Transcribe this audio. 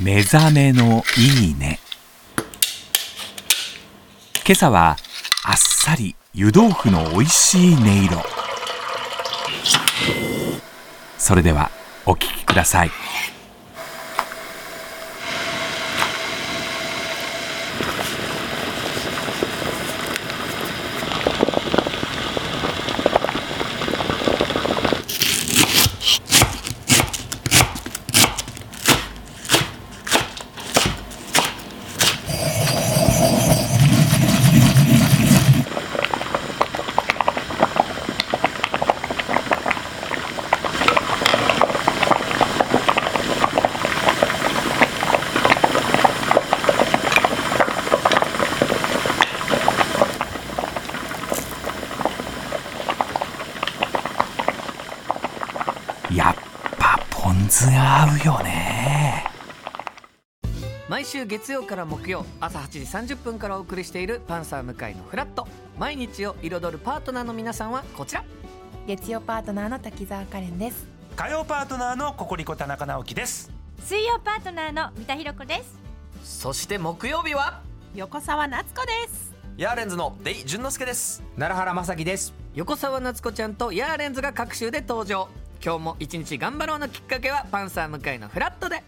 目覚めのいいね。今朝はあっさり湯豆腐の美味しい音色。それではお聞きください。やっぱポン酢が合うよね。毎週月曜から木曜朝8時30分からお送りしている「パンサー向井のフラット」毎日を彩るパートナーの皆さんはこちら。月曜パートナーの滝沢カレンです。火曜パートナーのココリコ田中直樹です。水曜パートナーの三田寛子です。そして木曜日は？横澤夏子です。ヤーレンズのデイ淳之介です。奈良原正樹です。横澤夏子ちゃんとヤーレンズが各週で登場今日も一日頑張ろうのきっかけは「パンサー向井のフラット」で